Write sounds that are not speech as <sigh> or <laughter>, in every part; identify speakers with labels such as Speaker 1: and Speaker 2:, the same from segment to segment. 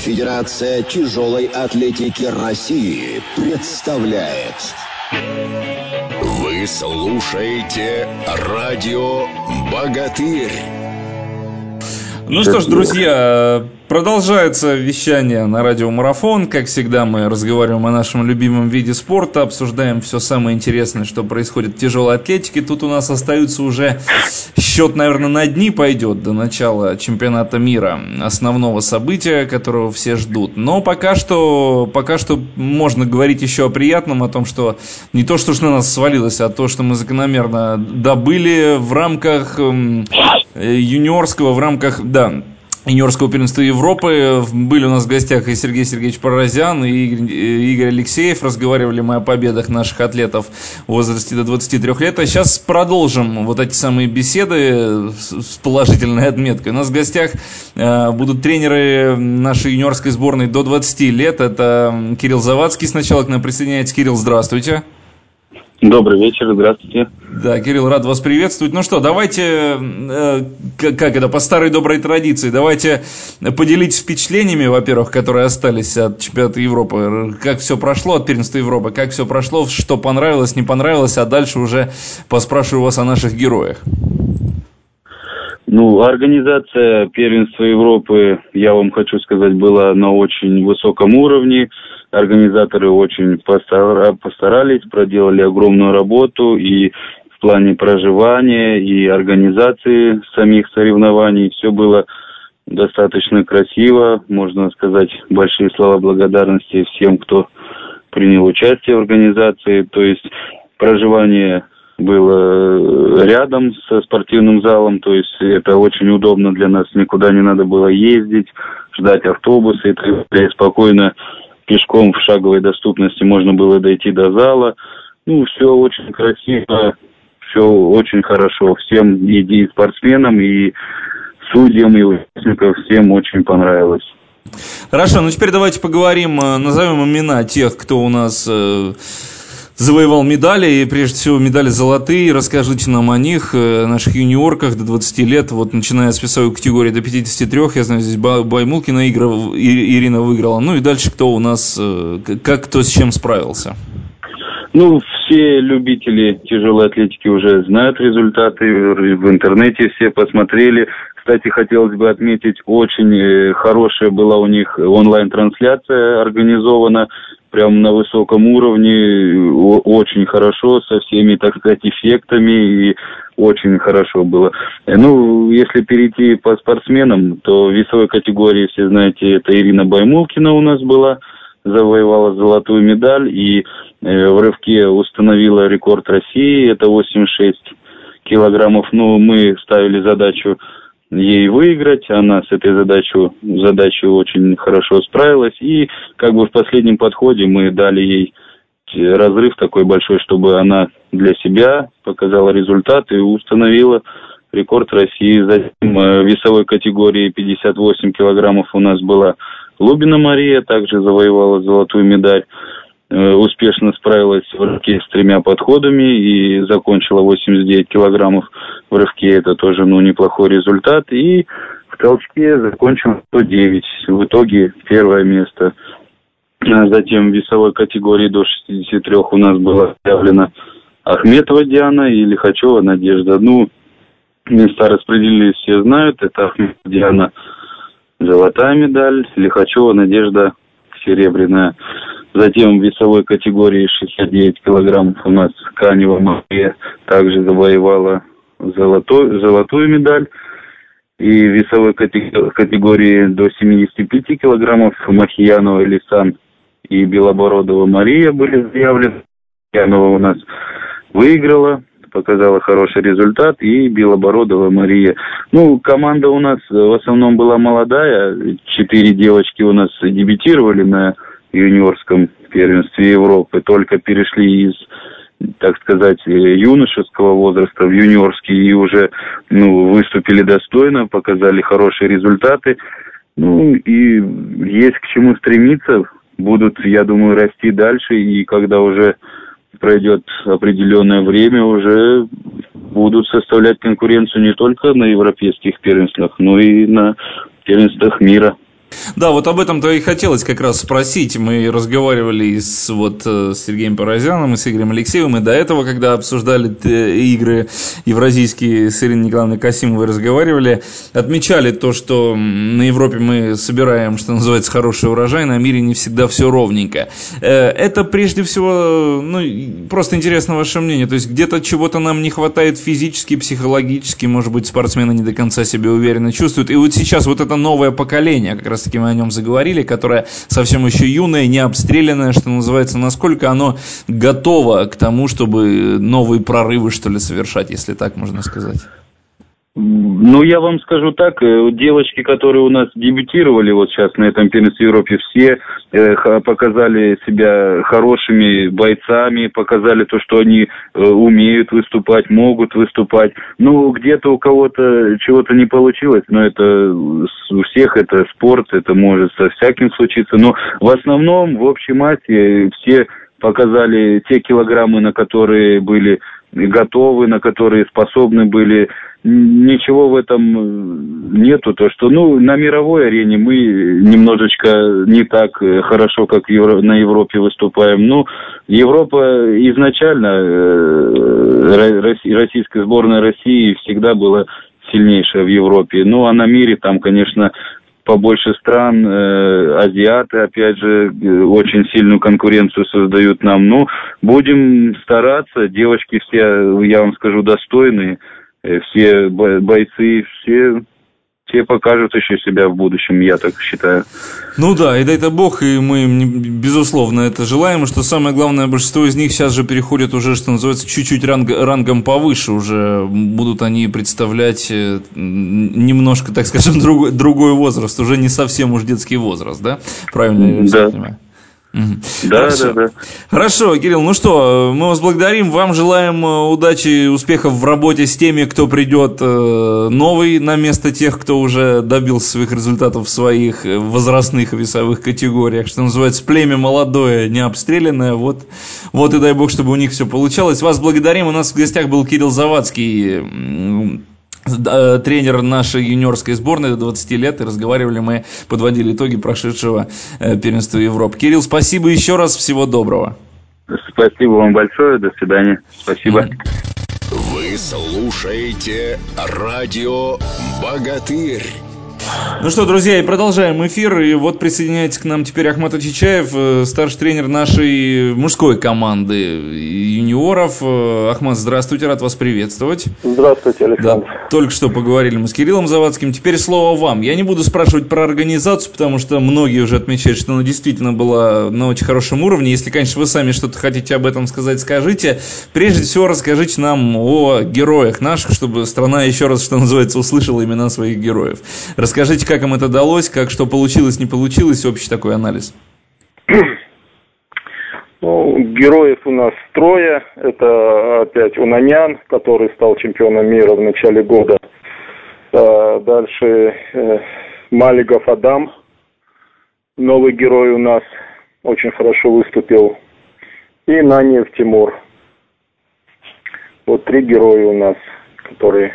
Speaker 1: Федерация тяжелой атлетики России представляет. Вы слушаете радио «Богатырь».
Speaker 2: Ну что ж, друзья, Продолжается вещание на радио Марафон. Как всегда, мы разговариваем о нашем любимом виде спорта, обсуждаем все самое интересное, что происходит в тяжелой атлетике. Тут у нас остаются уже счет, наверное, на дни пойдет до начала чемпионата мира, основного события, которого все ждут. Но пока что, пока что можно говорить еще о приятном, о том, что не то, что на нас свалилось, а то, что мы закономерно добыли в рамках э, юниорского, в рамках, да, юниорского первенства Европы. Были у нас в гостях и Сергей Сергеевич Паразян, и Игорь Алексеев. Разговаривали мы о победах наших атлетов в возрасте до 23 лет. А сейчас продолжим вот эти самые беседы с положительной отметкой. У нас в гостях э, будут тренеры нашей юниорской сборной до 20 лет. Это Кирилл Завадский сначала к нам присоединяется. Кирилл, здравствуйте.
Speaker 3: Добрый вечер, здравствуйте.
Speaker 2: Да, Кирилл, рад вас приветствовать. Ну что, давайте, э, как это, по старой доброй традиции, давайте поделитесь впечатлениями, во-первых, которые остались от чемпионата Европы. Как все прошло от первенства Европы, как все прошло, что понравилось, не понравилось, а дальше уже поспрашиваю вас о наших героях.
Speaker 3: Ну, организация первенства Европы, я вам хочу сказать, была на очень высоком уровне организаторы очень постарались, проделали огромную работу и в плане проживания, и организации самих соревнований. Все было достаточно красиво, можно сказать, большие слова благодарности всем, кто принял участие в организации. То есть проживание было рядом со спортивным залом, то есть это очень удобно для нас, никуда не надо было ездить, ждать автобусы и спокойно пешком в шаговой доступности можно было дойти до зала. Ну, все очень красиво, все очень хорошо. Всем и, спортсменам, и судьям, и участникам всем очень понравилось.
Speaker 2: Хорошо, ну теперь давайте поговорим, э, назовем имена тех, кто у нас э, завоевал медали, и прежде всего медали золотые. Расскажите нам о них, э, наших юниорках до 20 лет, вот начиная с весовой категории до 53, я знаю, здесь Баймулкина игра, Ирина выиграла. Ну и дальше кто у нас, э, как кто с чем справился?
Speaker 3: Ну, все любители тяжелой атлетики уже знают результаты, в интернете все посмотрели. Кстати, хотелось бы отметить, очень э, хорошая была у них онлайн-трансляция организована прям на высоком уровне, очень хорошо, со всеми, так сказать, эффектами, и очень хорошо было. Э, ну, если перейти по спортсменам, то весовой категории, все знаете, это Ирина Баймулкина у нас была, завоевала золотую медаль, и э, в рывке установила рекорд России, это 86 килограммов. Ну, мы ставили задачу ей выиграть. Она с этой задачей, задачей очень хорошо справилась. И как бы в последнем подходе мы дали ей разрыв такой большой, чтобы она для себя показала результат и установила рекорд России. Затем э, в весовой категории 58 килограммов у нас была Лубина Мария, также завоевала золотую медаль. Э, успешно справилась в рывке с тремя подходами и закончила 89 килограммов в рывке. Это тоже ну, неплохой результат. И в толчке закончил 109. В итоге первое место. А затем в весовой категории до 63 у нас была объявлена Ахметова Диана и Лихачева Надежда. Ну, места распределились, все знают. Это Ахметова Диана золотая медаль, Лихачева Надежда серебряная. Затем в весовой категории 69 килограммов у нас Канева Мария также завоевала золотой, золотую медаль. И в весовой категории до 75 килограммов Махиянова Лисан и Белобородова Мария были заявлены. Махиянова у нас выиграла, показала хороший результат, и Белобородова Мария. Ну, команда у нас в основном была молодая, четыре девочки у нас дебютировали на юниорском первенстве Европы, только перешли из так сказать, юношеского возраста в юниорский и уже ну, выступили достойно, показали хорошие результаты. Ну и есть к чему стремиться. Будут, я думаю, расти дальше, и когда уже пройдет определенное время, уже будут составлять конкуренцию не только на европейских первенствах, но и на первенствах мира.
Speaker 2: Да, вот об этом-то и хотелось как раз спросить. Мы разговаривали с, вот, э, с Сергеем Паразяном и с Игорем Алексеевым, и до этого, когда обсуждали э, игры евразийские с Ириной Николаевной Касимовой, разговаривали, отмечали то, что на Европе мы собираем, что называется, хороший урожай, на мире не всегда все ровненько. Э, это прежде всего, ну, просто интересно ваше мнение, то есть где-то чего-то нам не хватает физически, психологически, может быть, спортсмены не до конца себя уверенно чувствуют, и вот сейчас вот это новое поколение, как раз таки мы о нем заговорили, которое совсем еще юное, не обстрелянное, что называется, насколько оно готово к тому, чтобы новые прорывы, что ли, совершать, если так можно сказать?
Speaker 3: Ну, я вам скажу так, э, девочки, которые у нас дебютировали вот сейчас на этом первенстве Европе, все э, показали себя хорошими бойцами, показали то, что они э, умеют выступать, могут выступать. Ну, где-то у кого-то чего-то не получилось, но это у всех это спорт, это может со всяким случиться. Но в основном, в общей массе, все показали те килограммы, на которые были готовы, на которые способны были ничего в этом э, нету. То, что ну, на мировой арене мы немножечко не так э, хорошо, как на Европе выступаем. Ну, Европа изначально, э, российская сборная России всегда была сильнейшая в Европе. Ну, а на мире там, конечно, побольше стран, э, азиаты, опять же, очень сильную конкуренцию создают нам. Ну, будем стараться, девочки все, я вам скажу, достойные. Э, все бойцы, все те покажут еще себя в будущем, я так считаю.
Speaker 2: Ну да, и дай это бог, и мы им, безусловно, это желаем. И что самое главное, большинство из них сейчас же переходят уже, что называется, чуть-чуть ранг, рангом повыше. Уже будут они представлять э, немножко, так скажем, <laughs> другой, другой возраст. Уже не совсем уж детский возраст, да? Правильно я
Speaker 3: да. понимаю? Да, Хорошо. да, да.
Speaker 2: Хорошо, Кирилл, ну что, мы вас благодарим, вам желаем э, удачи, успехов в работе с теми, кто придет э, новый на место тех, кто уже добился своих результатов в своих э, возрастных весовых категориях, что называется, племя молодое, не обстрелянное, вот, вот и дай бог, чтобы у них все получалось. Вас благодарим, у нас в гостях был Кирилл Завадский, тренер нашей юниорской сборной до 20 лет, и разговаривали мы, подводили итоги прошедшего э, первенства Европы. Кирилл, спасибо еще раз, всего доброго.
Speaker 3: Спасибо вам большое, до свидания. Спасибо.
Speaker 1: Вы слушаете радио «Богатырь».
Speaker 2: Ну что, друзья, и продолжаем эфир. И вот присоединяется к нам теперь Ахмат Ачичаев, э, старший тренер нашей мужской команды юниоров. Э, Ахмат, здравствуйте, рад вас приветствовать.
Speaker 4: Здравствуйте, Александр.
Speaker 2: Да, только что поговорили мы с Кириллом Завадским. Теперь слово вам. Я не буду спрашивать про организацию, потому что многие уже отмечают, что она действительно была на очень хорошем уровне. Если, конечно, вы сами что-то хотите об этом сказать, скажите. Прежде всего, расскажите нам о героях наших, чтобы страна еще раз, что называется, услышала имена своих героев. Расскажите, как им это далось, как что получилось, не получилось, общий такой анализ. <clears throat>
Speaker 4: Ну, героев у нас трое. Это опять Унанян, который стал чемпионом мира в начале года. А дальше э, Малигов Адам, новый герой у нас, очень хорошо выступил. И Нанев Тимур. Вот три героя у нас, которые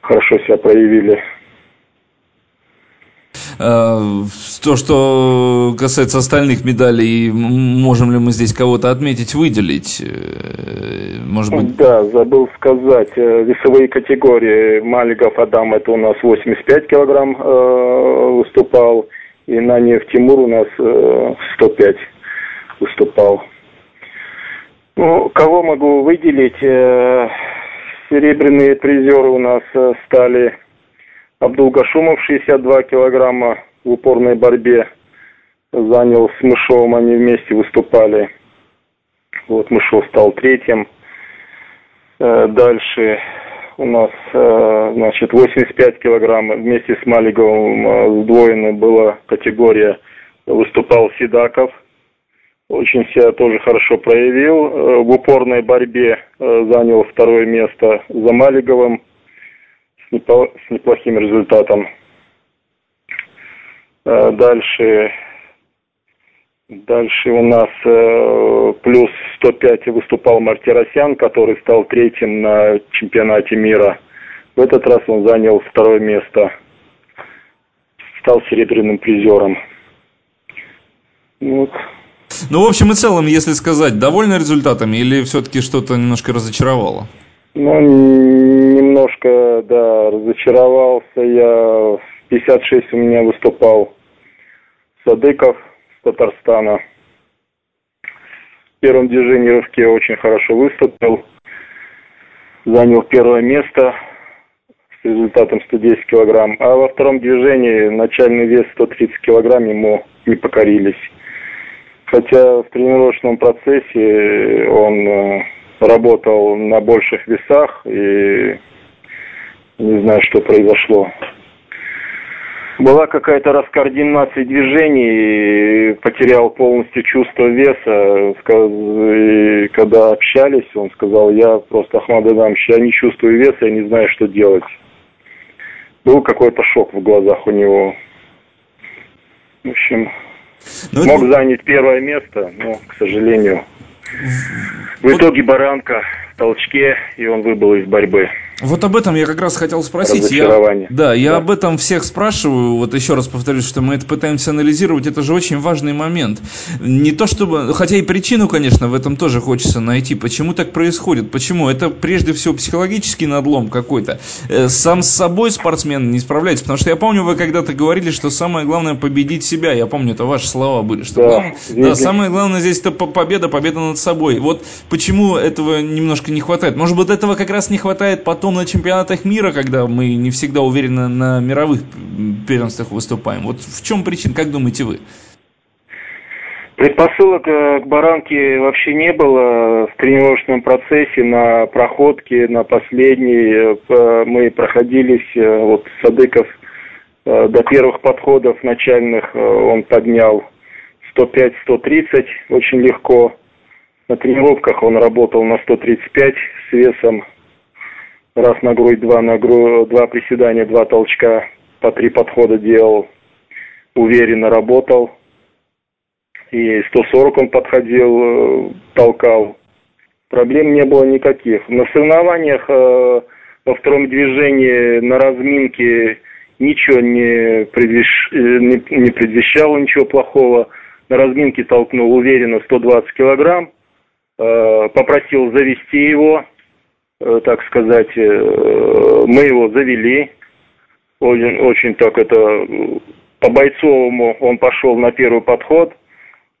Speaker 4: хорошо себя проявили.
Speaker 2: Э, то, что касается остальных медалей, можем ли мы здесь кого-то отметить, выделить? Э,
Speaker 4: может быть... Да, забыл сказать. Э, весовые категории Малигов Адам, это у нас 85 килограмм выступал, и Нанев Тимур у нас 105 выступал. Ну, кого могу выделить? Серебряные призеры у нас стали Абдулгашумов 62 килограмма в упорной борьбе занял с Мышовым, они вместе выступали. Вот Мышов стал третьим. Э, дальше у нас, э, значит, 85 килограмм вместе с Малиговым э, сдвоена была категория. Выступал Седаков. Очень себя тоже хорошо проявил. В упорной борьбе занял второе место за Малиговым с неплохим результатом. Э, дальше, дальше у нас э, плюс 105 выступал Мартиросян, который стал третьим на чемпионате мира. В этот раз он занял второе место. стал серебряным призером.
Speaker 2: Вот. Ну, в общем и целом, если сказать, довольны результатами или все-таки что-то немножко разочаровало?
Speaker 4: Ну, немножко, да, разочаровался я. В 56 у меня выступал Садыков с Татарстана. В первом движении рывке очень хорошо выступил. Занял первое место с результатом 110 килограмм. А во втором движении начальный вес 130 килограмм ему не покорились. Хотя в тренировочном процессе он э, работал на больших весах и не знаю, что произошло. Была какая-то раскоординация движений, потерял полностью чувство веса. И когда общались, он сказал, я просто, Ахмад Адамович, я не чувствую веса, я не знаю, что делать. Был какой-то шок в глазах у него. В общем, но ну, Мог это... занять первое место, но, к сожалению, в итоге Баранка в толчке, и он выбыл из борьбы.
Speaker 2: Вот об этом я как раз хотел спросить. Я, да, я да. об этом всех спрашиваю. Вот еще раз повторюсь, что мы это пытаемся анализировать. Это же очень важный момент. Не то чтобы, хотя и причину, конечно, в этом тоже хочется найти. Почему так происходит? Почему? Это прежде всего психологический надлом какой-то. Э, сам с собой спортсмен не справляется. Потому что я помню, вы когда-то говорили, что самое главное победить себя. Я помню, это ваши слова были. Что да, главное, да, самое главное здесь это победа, победа над собой. Вот почему этого немножко не хватает. Может быть, этого как раз не хватает потом потом на чемпионатах мира, когда мы не всегда уверенно на мировых первенствах выступаем. Вот в чем причина, как думаете вы?
Speaker 4: Предпосылок э, к баранке вообще не было в тренировочном процессе, на проходке, на последней. Э, мы проходились, э, вот Садыков до первых подходов начальных он поднял 105-130 очень легко. На тренировках он работал на 135 с весом раз на грудь, два на грудь, два приседания, два толчка, по три подхода делал, уверенно работал. И 140 он подходил, э, толкал. Проблем не было никаких. На соревнованиях э, во втором движении на разминке ничего не, предвещ... Э, не, не предвещало, ничего плохого. На разминке толкнул уверенно 120 килограмм. Попросил завести его, Э, так сказать, э, мы его завели. Очень, очень так это по бойцовому он пошел на первый подход,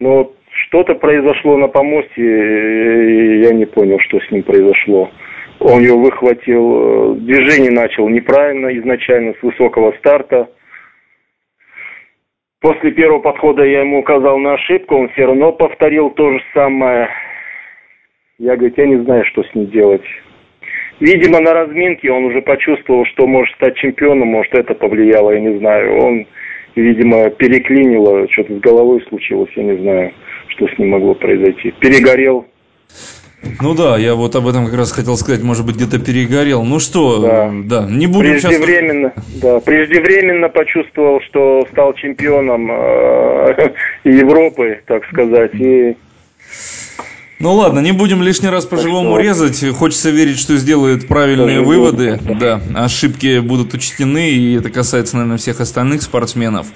Speaker 4: но что-то произошло на помосте, я не понял, что с ним произошло. Он его выхватил, э, движение начал неправильно изначально, с высокого старта. После первого подхода я ему указал на ошибку, он все равно повторил то же самое. Я, говорю, я не знаю, что с ним делать. Видимо, на разминке он уже почувствовал, что может стать чемпионом, может это повлияло, я не знаю. Он, видимо, переклинило, что-то с головой случилось, я не знаю, что с ним могло произойти. Перегорел.
Speaker 2: Ну да, я вот об этом как раз хотел сказать, может быть, где-то перегорел. Ну что,
Speaker 4: да, да не будем преждевременно, сейчас... Да, преждевременно почувствовал, что стал чемпионом э, <laughs> Европы, так сказать, и
Speaker 2: ну ладно, не будем лишний раз по-живому резать. Хочется верить, что сделают правильные выводы. Да, ошибки будут учтены, и это касается, наверное, всех остальных спортсменов.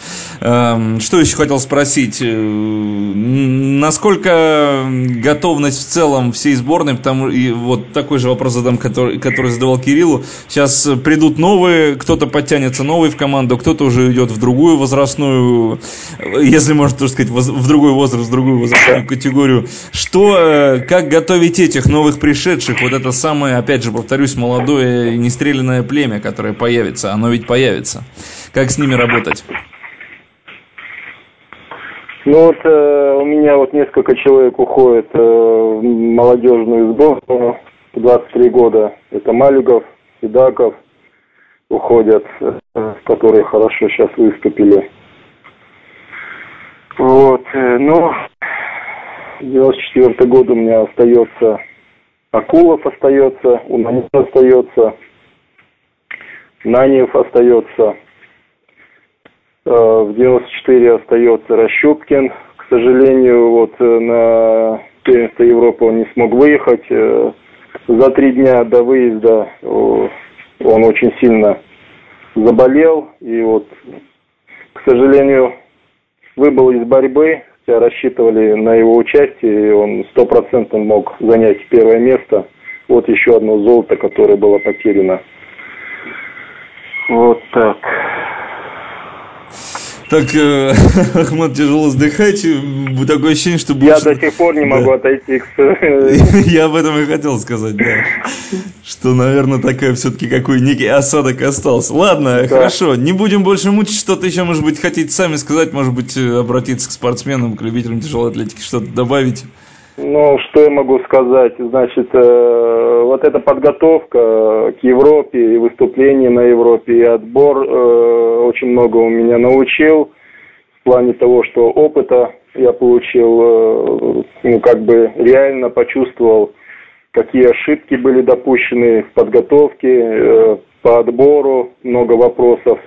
Speaker 2: Эм, что еще хотел спросить? Э, насколько готовность в целом всей сборной, потому и вот такой же вопрос задам, который, который задавал Кириллу. Сейчас придут новые, кто-то подтянется новый в команду, кто-то уже идет в другую возрастную, если можно тоже сказать, в другой возраст, в другую возрастную категорию. Что как готовить этих новых пришедших, вот это самое, опять же, повторюсь, молодое нестрелянное племя, которое появится, оно ведь появится. Как с ними работать?
Speaker 4: Ну вот э, у меня вот несколько человек уходит э, в молодежную сборную, 23 года. Это Малюгов, Седаков уходят, э, которые хорошо сейчас выступили. Вот, э, ну, 94 год у меня остается Акулов остается, Унанин остается, Нанев остается. Э, в 94 остается Рощупкин. К сожалению, вот э, на первенство Европы он не смог выехать. Э, за три дня до выезда он очень сильно заболел. И вот, к сожалению, выбыл из борьбы, рассчитывали на его участие, и он стопроцентно мог занять первое место. Вот еще одно золото, которое было потеряно. Вот так.
Speaker 2: Так, э, <laughs> Ахмад тяжело вздыхать. Такое ощущение, что
Speaker 4: больше... Я до сих пор не могу да. отойти к... <laughs>
Speaker 2: Я об этом и хотел сказать, да. Что, наверное, такая все-таки какой некий осадок остался. Ладно, да. хорошо. Не будем больше мучить. Что-то еще, может быть, хотите сами сказать, может быть, э, обратиться к спортсменам, к любителям тяжелой атлетики, что-то добавить?
Speaker 4: Ну, что я могу сказать? Значит, э, вот эта подготовка к Европе и выступление на Европе и отбор э, очень много у меня научил в плане того, что опыта я получил, э, ну, как бы реально почувствовал, какие ошибки были допущены в подготовке, э, по отбору, много вопросов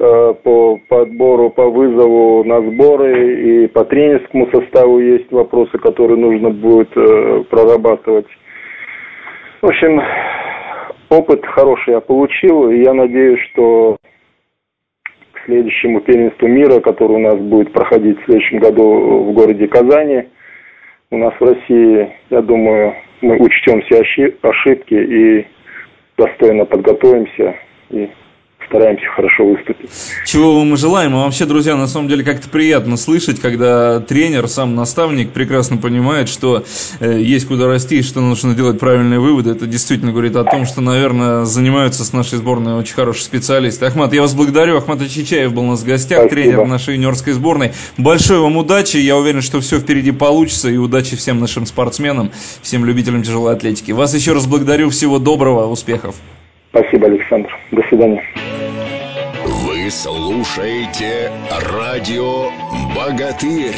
Speaker 4: Э, по подбору, по вызову на сборы и по тренерскому составу есть вопросы, которые нужно будет э, прорабатывать. В общем, опыт хороший я получил, и я надеюсь, что к следующему первенству мира, которое у нас будет проходить в следующем году в городе Казани, у нас в России, я думаю, мы учтем все ошибки и достойно подготовимся и стараемся хорошо выступить.
Speaker 2: Чего вам и желаем. А вообще, друзья, на самом деле как-то приятно слышать, когда тренер, сам наставник прекрасно понимает, что э, есть куда расти и что нужно делать правильные выводы. Это действительно говорит о том, что, наверное, занимаются с нашей сборной очень хорошие специалисты. Ахмат, я вас благодарю. Ахмат Чичаев был у нас в гостях, Спасибо. тренер нашей юниорской сборной. Большой вам удачи. Я уверен, что все впереди получится. И удачи всем нашим спортсменам, всем любителям тяжелой атлетики. Вас еще раз благодарю. Всего доброго, успехов.
Speaker 4: Спасибо, Александр. До свидания.
Speaker 1: Вы слушаете радио «Богатырь».